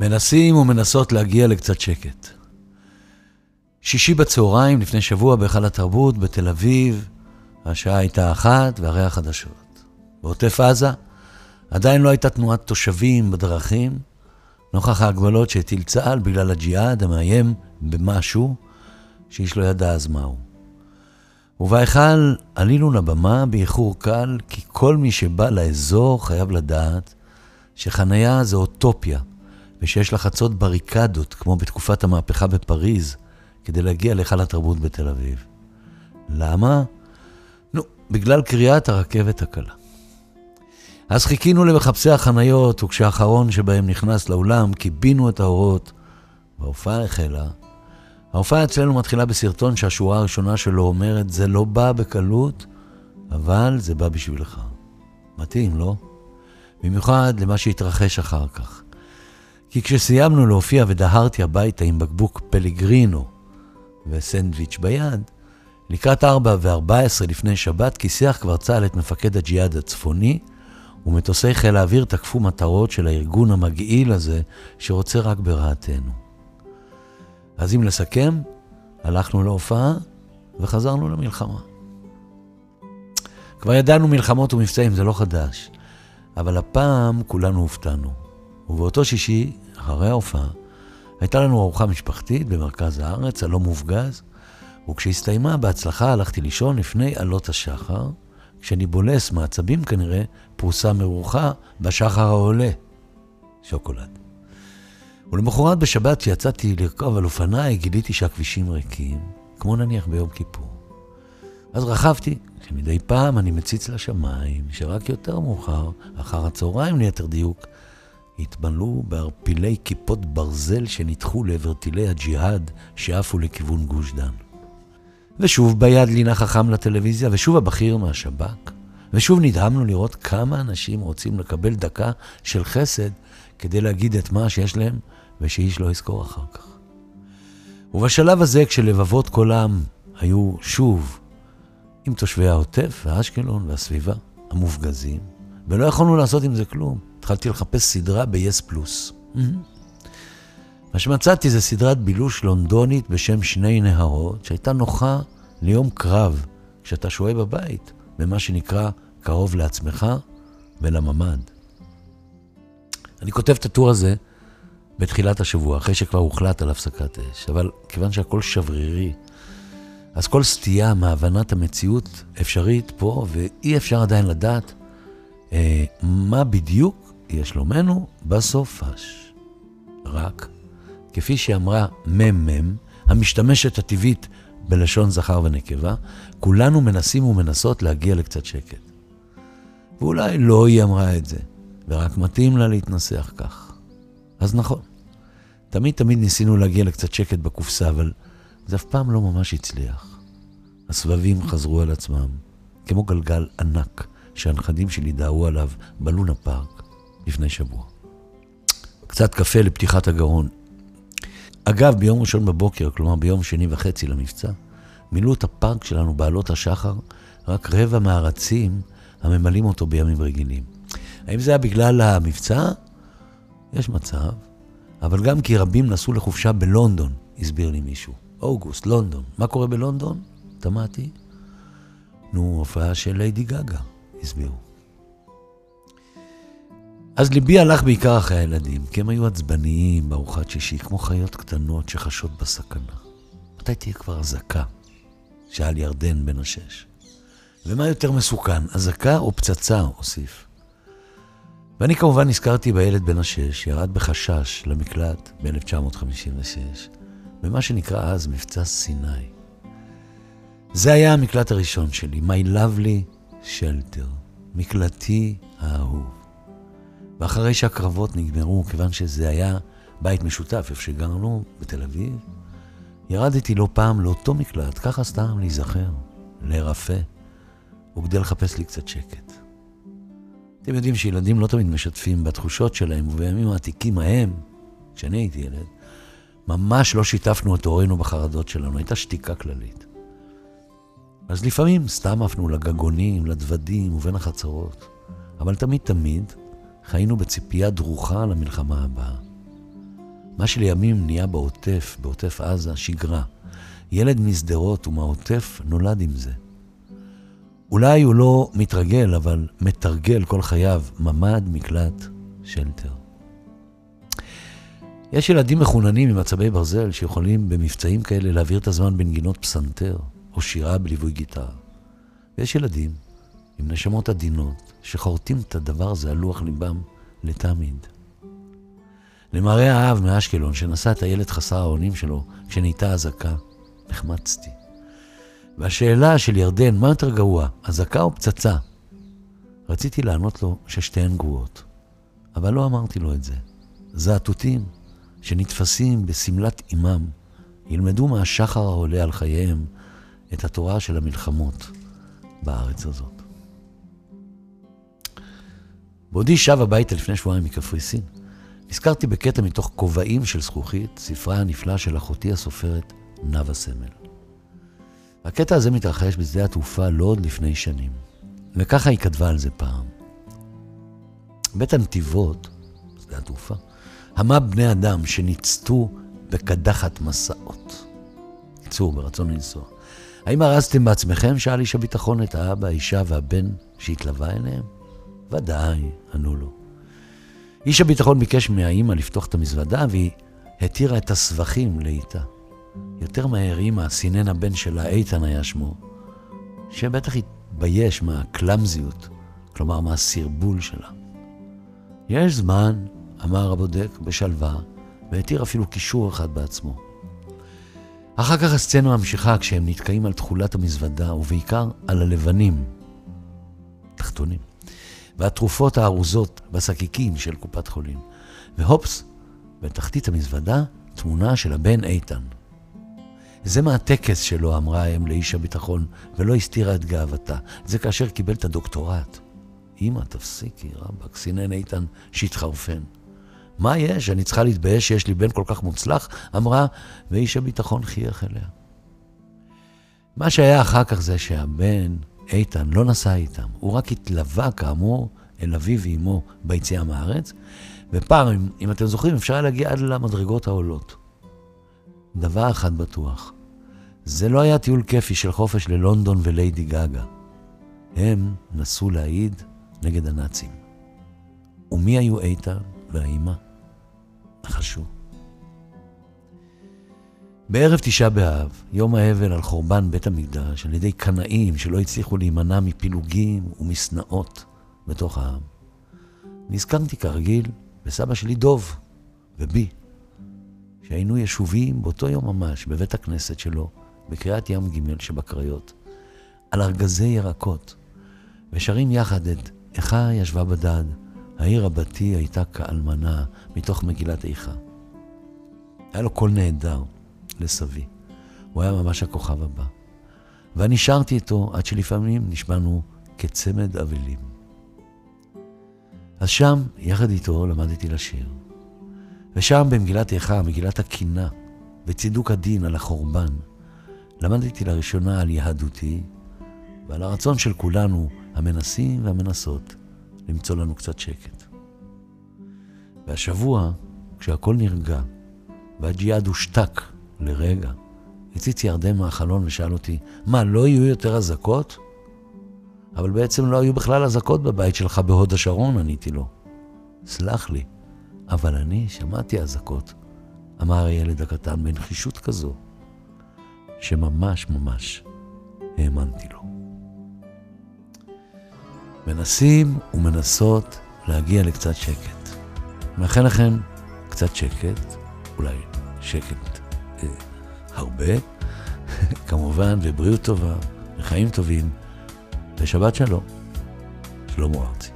מנסים ומנסות להגיע לקצת שקט. שישי בצהריים, לפני שבוע, בהיכל התרבות בתל אביב, השעה הייתה אחת והרי החדשות. בעוטף עזה עדיין לא הייתה תנועת תושבים בדרכים, נוכח ההגבלות שהטיל צה"ל בגלל הג'יהאד המאיים במשהו שאיש לא ידע אז מהו. ובהיכל עלינו לבמה באיחור קל, כי כל מי שבא לאזור חייב לדעת שחניה זה אוטופיה, ושיש לחצות בריקדות, כמו בתקופת המהפכה בפריז, כדי להגיע להיכל התרבות בתל אביב. למה? נו, בגלל קריאת הרכבת הקלה. אז חיכינו למחפשי החניות, וכשהאחרון שבהם נכנס לאולם, קיבינו את האורות, וההופעה החלה. ההופעה אצלנו מתחילה בסרטון שהשורה הראשונה שלו אומרת, זה לא בא בקלות, אבל זה בא בשבילך. מתאים, לא? במיוחד למה שהתרחש אחר כך. כי כשסיימנו להופיע ודהרתי הביתה עם בקבוק פלגרינו וסנדוויץ' ביד, לקראת 4 ו-14 לפני שבת כיסח כבר צה"ל את מפקד הג'יהאד הצפוני, ומטוסי חיל האוויר תקפו מטרות של הארגון המגעיל הזה, שרוצה רק ברעתנו. אז אם לסכם, הלכנו להופעה וחזרנו למלחמה. כבר ידענו מלחמות ומבצעים, זה לא חדש. אבל הפעם כולנו הופתענו. ובאותו שישי, אחרי ההופעה, הייתה לנו ארוחה משפחתית במרכז הארץ, הלא מופגז, וכשהסתיימה בהצלחה הלכתי לישון לפני עלות השחר, כשאני בולס מעצבים כנראה, פרוסה מרוחה בשחר העולה. שוקולד. ולמחרת בשבת, כשיצאתי לרכוב על אופניי, גיליתי שהכבישים ריקים, כמו נניח ביום כיפור. אז רכבתי, שמדי פעם אני מציץ לשמיים, שרק יותר מאוחר, אחר הצהריים ליתר דיוק, התמלאו בערפילי כיפות ברזל שנדחו לעבר טילי הג'יהאד שעפו לכיוון גוש דן. ושוב ביד לינה חכם לטלוויזיה, ושוב הבכיר מהשב"כ, ושוב נדהמנו לראות כמה אנשים רוצים לקבל דקה של חסד כדי להגיד את מה שיש להם, ושאיש לא יזכור אחר כך. ובשלב הזה, כשלבבות כל העם היו שוב עם תושבי העוטף ואשקלון והסביבה, המופגזים, ולא יכולנו לעשות עם זה כלום. התחלתי לחפש סדרה ב-yes פלוס. מה שמצאתי זה סדרת בילוש לונדונית בשם שני נהרות, שהייתה נוחה ליום קרב, כשאתה שוהה בבית, במה שנקרא קרוב לעצמך ולממ"ד. אני כותב את הטור הזה בתחילת השבוע, אחרי שכבר הוחלט על הפסקת אש, אבל כיוון שהכל שברירי, אז כל סטייה מהבנת המציאות אפשרית פה, ואי אפשר עדיין לדעת אה, מה בדיוק יהיה שלומנו בסופש. רק, כפי שאמרה מ"מ, המשתמשת הטבעית בלשון זכר ונקבה, כולנו מנסים ומנסות להגיע לקצת שקט. ואולי לא היא אמרה את זה, ורק מתאים לה להתנסח כך. אז נכון, תמיד תמיד ניסינו להגיע לקצת שקט בקופסה, אבל זה אף פעם לא ממש הצליח. הסבבים חזרו על עצמם, כמו גלגל ענק שהנכדים שלי דהרו עליו בלונה פארק לפני שבוע. קצת קפה לפתיחת הגרון. אגב, ביום ראשון בבוקר, כלומר ביום שני וחצי למבצע, מילאו את הפארק שלנו בעלות השחר רק רבע מהרצים הממלאים אותו בימים רגילים. האם זה היה בגלל המבצע? יש מצב, אבל גם כי רבים נסעו לחופשה בלונדון, הסביר לי מישהו. אוגוסט, לונדון. מה קורה בלונדון? תמהתי. נו, הופעה של ליידי גגה, הסבירו. אז ליבי הלך בעיקר אחרי הילדים, כי הם היו עצבניים בארוחת שישי, כמו חיות קטנות שחשות בסכנה. מתי תהיה כבר אזעקה? שאל ירדן בן השש. ומה יותר מסוכן, אזעקה או פצצה? הוסיף. ואני כמובן נזכרתי בילד בן השש, שירד בחשש למקלט ב-1956, במה שנקרא אז מבצע סיני. זה היה המקלט הראשון שלי, My Lovely Shelter, מקלטי האהוב. ואחרי שהקרבות נגמרו, כיוון שזה היה בית משותף, איפה שגרנו, בתל אביב, ירדתי לא פעם לאותו מקלט, ככה סתם להיזכר, להירפא, וכדי לחפש לי קצת שקט. אתם יודעים שילדים לא תמיד משתפים בתחושות שלהם, ובימים העתיקים ההם, כשאני הייתי ילד, ממש לא שיתפנו את הורינו בחרדות שלנו, הייתה שתיקה כללית. אז לפעמים סתם עפנו לגגונים, לדוודים ובין החצרות, אבל תמיד תמיד חיינו בציפייה דרוכה למלחמה הבאה. מה שלימים נהיה בעוטף, בעוטף עזה, שגרה. ילד משדרות ומהעוטף נולד עם זה. אולי הוא לא מתרגל, אבל מתרגל כל חייו ממ"ד, מקלט, שלטר. יש ילדים מחוננים עם עצבי ברזל שיכולים במבצעים כאלה להעביר את הזמן בנגינות פסנתר או שירה בליווי גיטרה. ויש ילדים עם נשמות עדינות שחורטים את הדבר הזה על לוח ליבם לתמיד. למראה האב מאשקלון, שנשא את הילד חסר האונים שלו כשנהייתה אזעקה, נחמצתי. והשאלה של ירדן, מה יותר גרוע, אזעקה או פצצה? רציתי לענות לו ששתיהן גרועות, אבל לא אמרתי לו את זה. זעתותים שנתפסים בשמלת אימם, ילמדו מהשחר העולה על חייהם את התורה של המלחמות בארץ הזאת. בעודי שב הביתה לפני שבועיים מקפריסין, נזכרתי בקטע מתוך כובעים של זכוכית, ספרה הנפלא של אחותי הסופרת נאוה סמל. הקטע הזה מתרחש בשדה התעופה לא עוד לפני שנים, וככה היא כתבה על זה פעם. בית הנתיבות, שדה התעופה, המה בני אדם שניצתו בקדחת מסעות. קיצור, ברצון לנסוע. האם ארזתם בעצמכם? שאל איש הביטחון את האבא, האישה והבן שהתלווה אליהם. ודאי, ענו לו. איש הביטחון ביקש מהאימא לפתוח את המזוודה, והיא התירה את הסבכים לאיתה. יותר מהר אימא, סינן הבן שלה, איתן היה שמו, שבטח התבייש מהקלמזיות, כלומר מהסרבול שלה. יש זמן, אמר הבודק בשלווה, והתיר אפילו קישור אחד בעצמו. אחר כך הסצנה ממשיכה כשהם נתקעים על תכולת המזוודה, ובעיקר על הלבנים, תחתונים, והתרופות הארוזות בשקיקים של קופת חולים. והופס, בתחתית המזוודה, תמונה של הבן איתן. זה מהטקס שלו, אמרה האם לאיש הביטחון, ולא הסתירה את גאוותה. זה כאשר קיבל את הדוקטורט. אמא, תפסיקי, רבאק, סינן איתן שהתחרפן. מה יש? אני צריכה להתבייש שיש לי בן כל כך מוצלח? אמרה, ואיש הביטחון חייך אליה. מה שהיה אחר כך זה שהבן, איתן, לא נסע איתם. הוא רק התלווה, כאמור, אל אביו ואימו ביציאה מהארץ, ופעם, אם, אם אתם זוכרים, אפשר היה להגיע עד למדרגות העולות. דבר אחד בטוח, זה לא היה טיול כיפי של חופש ללונדון וליידי גאגה. הם נסו להעיד נגד הנאצים. ומי היו איתן והאימא? נחשו. בערב תשעה באב, יום האבל על חורבן בית המקדש, על ידי קנאים שלא הצליחו להימנע מפילוגים ומשנאות בתוך העם, נזכרתי כרגיל בסבא שלי דוב ובי, שהיינו ישובים באותו יום ממש בבית הכנסת שלו, בקריאת ים ג' שבקריות, על ארגזי ירקות, ושרים יחד את "איכה ישבה בדד", העיר רבתי הייתה כאלמנה מתוך מגילת איכה. היה לו קול נהדר לסבי. הוא היה ממש הכוכב הבא. ואני שרתי איתו עד שלפעמים נשמענו כצמד אבלים. אז שם, יחד איתו, למדתי לשיר. ושם במגילת איכה, מגילת הקינה, וצידוק הדין על החורבן, למדתי לראשונה על יהדותי ועל הרצון של כולנו, המנסים והמנסות, למצוא לנו קצת שקט. והשבוע, כשהכול נרגע, והג'יהאד הושתק לרגע, הציץ ירדן מהחלון ושאל אותי, מה, לא יהיו יותר אזעקות? אבל בעצם לא היו בכלל אזעקות בבית שלך בהוד השרון, עניתי לו. סלח לי, אבל אני שמעתי אזעקות, אמר הילד הקטן בנחישות כזו, שממש ממש האמנתי לו. מנסים ומנסות להגיע לקצת שקט. מאחל לכם קצת שקט, אולי שקט הרבה, כמובן, ובריאות טובה, וחיים טובים, ושבת שלום. שלמה ארצי.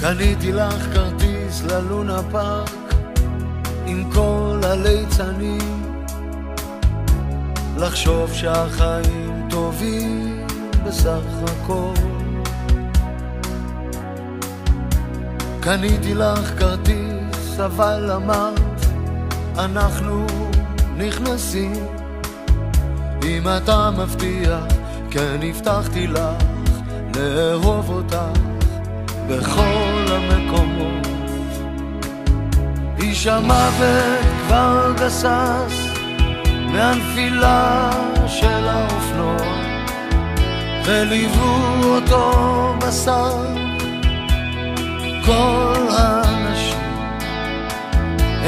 קניתי לך כרטיס ללונה פארק עם כל הליצנים לחשוב שהחיים טובים בסך הכל קניתי לך כרטיס אבל אמרת אנחנו נכנסים. אם אתה מבטיח כן הבטחתי לך לאהוב אותך בכל המקומות. איש המוות כבר גסס מהנפילה של האופנוע וליוו אותו בשר. כל האנשים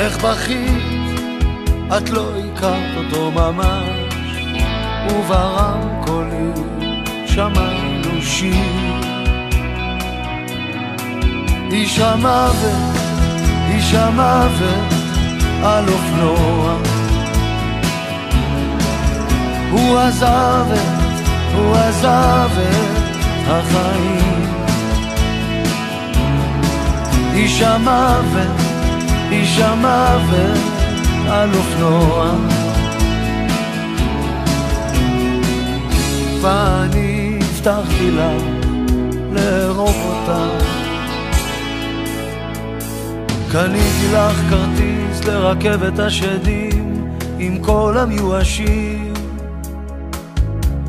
איך בכית? את לא הכרת אותו ממש וברמקולים שמענו שיר. איש המוות, איש המוות על אופנוע. הוא עזב את, הוא עזב את החיים. איש המוות, איש המוות על אופנוע. ואני הבטחתי לה לארוב אותה. קניתי לך כרטיס לרכבת השדים עם כל המיואשים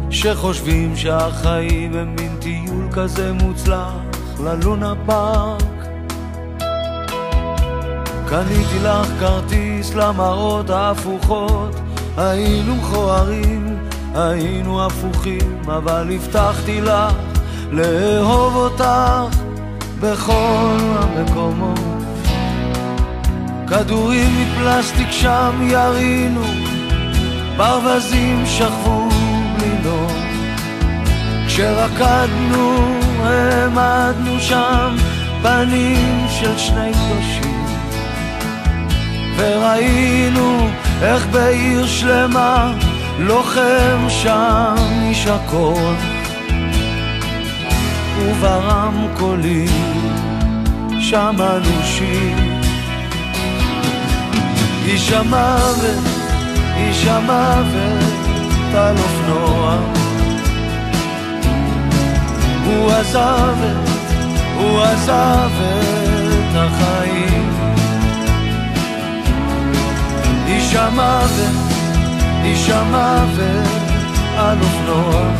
שחושבים שהחיים הם מין טיול כזה מוצלח ללונה פארק קניתי לך כרטיס למראות ההפוכות. היינו מכוערים, היינו הפוכים אבל הבטחתי לך לאהוב אותך בכל המקומות. כדורים מפלסטיק שם ירינו ברווזים שכבו בלילות כשרקדנו העמדנו שם פנים של שני קדושים וראינו איך בעיר שלמה לוחם שם איש הכוח וברמקולים שמענו שיר איש המוות, איש המוות על אופנוע. הוא עזב את, הוא עזב את החיים איש המוות, איש המוות על אופנוע.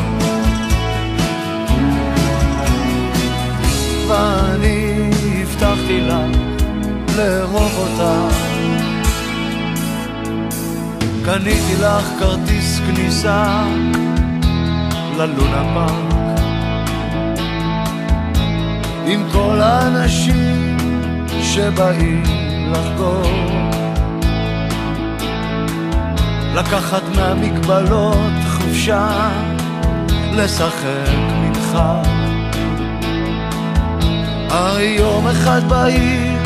ואני הבטחתי לה לארוב אותה. קניתי לך כרטיס כניסה ללונה פארק. עם כל האנשים שבאים לחגוג לקחת מהמגבלות חופשה לשחק מנחה. הרי יום אחד בעיר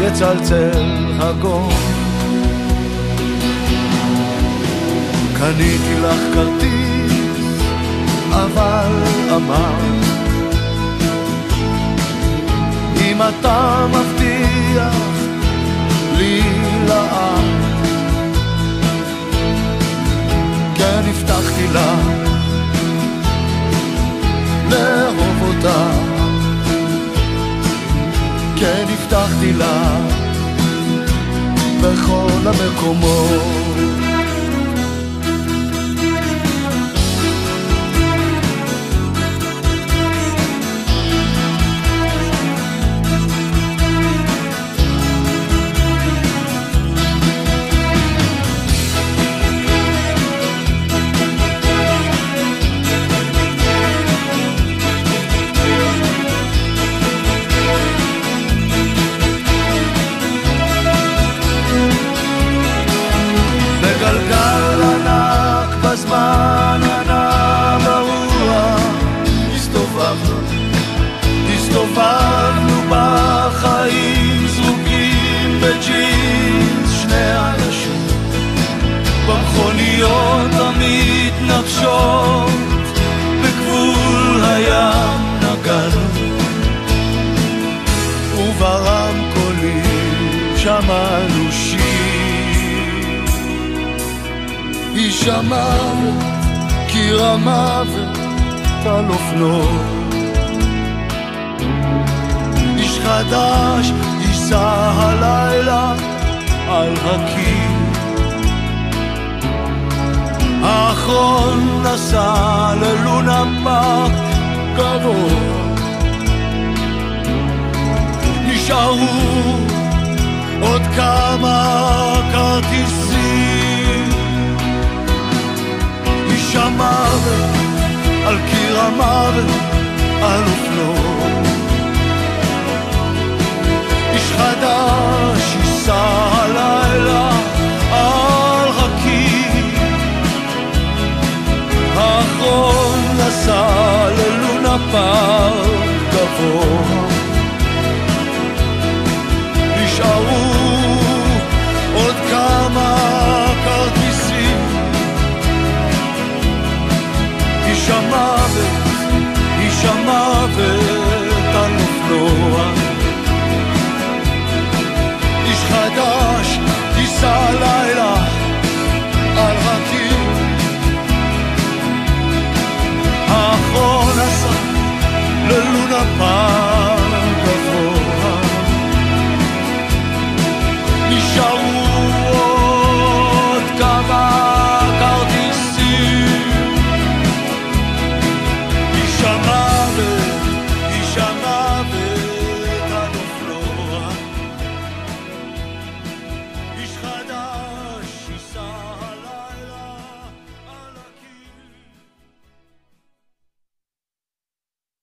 יצלצל הגום קניתי לך כרטיס, אבל אמרת אם אתה מבטיח לי לעם לך בכל המקומות חלומות בגבול הים נגענו. וברמקולים שמענו שיר. איש המוות, קיר המוות על אופנו איש חדש ייסע הלילה על הקיר. האחרון נסע ללונה פארק גבוה. נשארו עוד כמה כרטיסים. איש המוות על קיר המוות על אופנו. איש חדש נסע ללונה פארק גבוה. נשארו עוד כמה כרטיסים. איש המוות, איש המוות על אופנוע. na paz.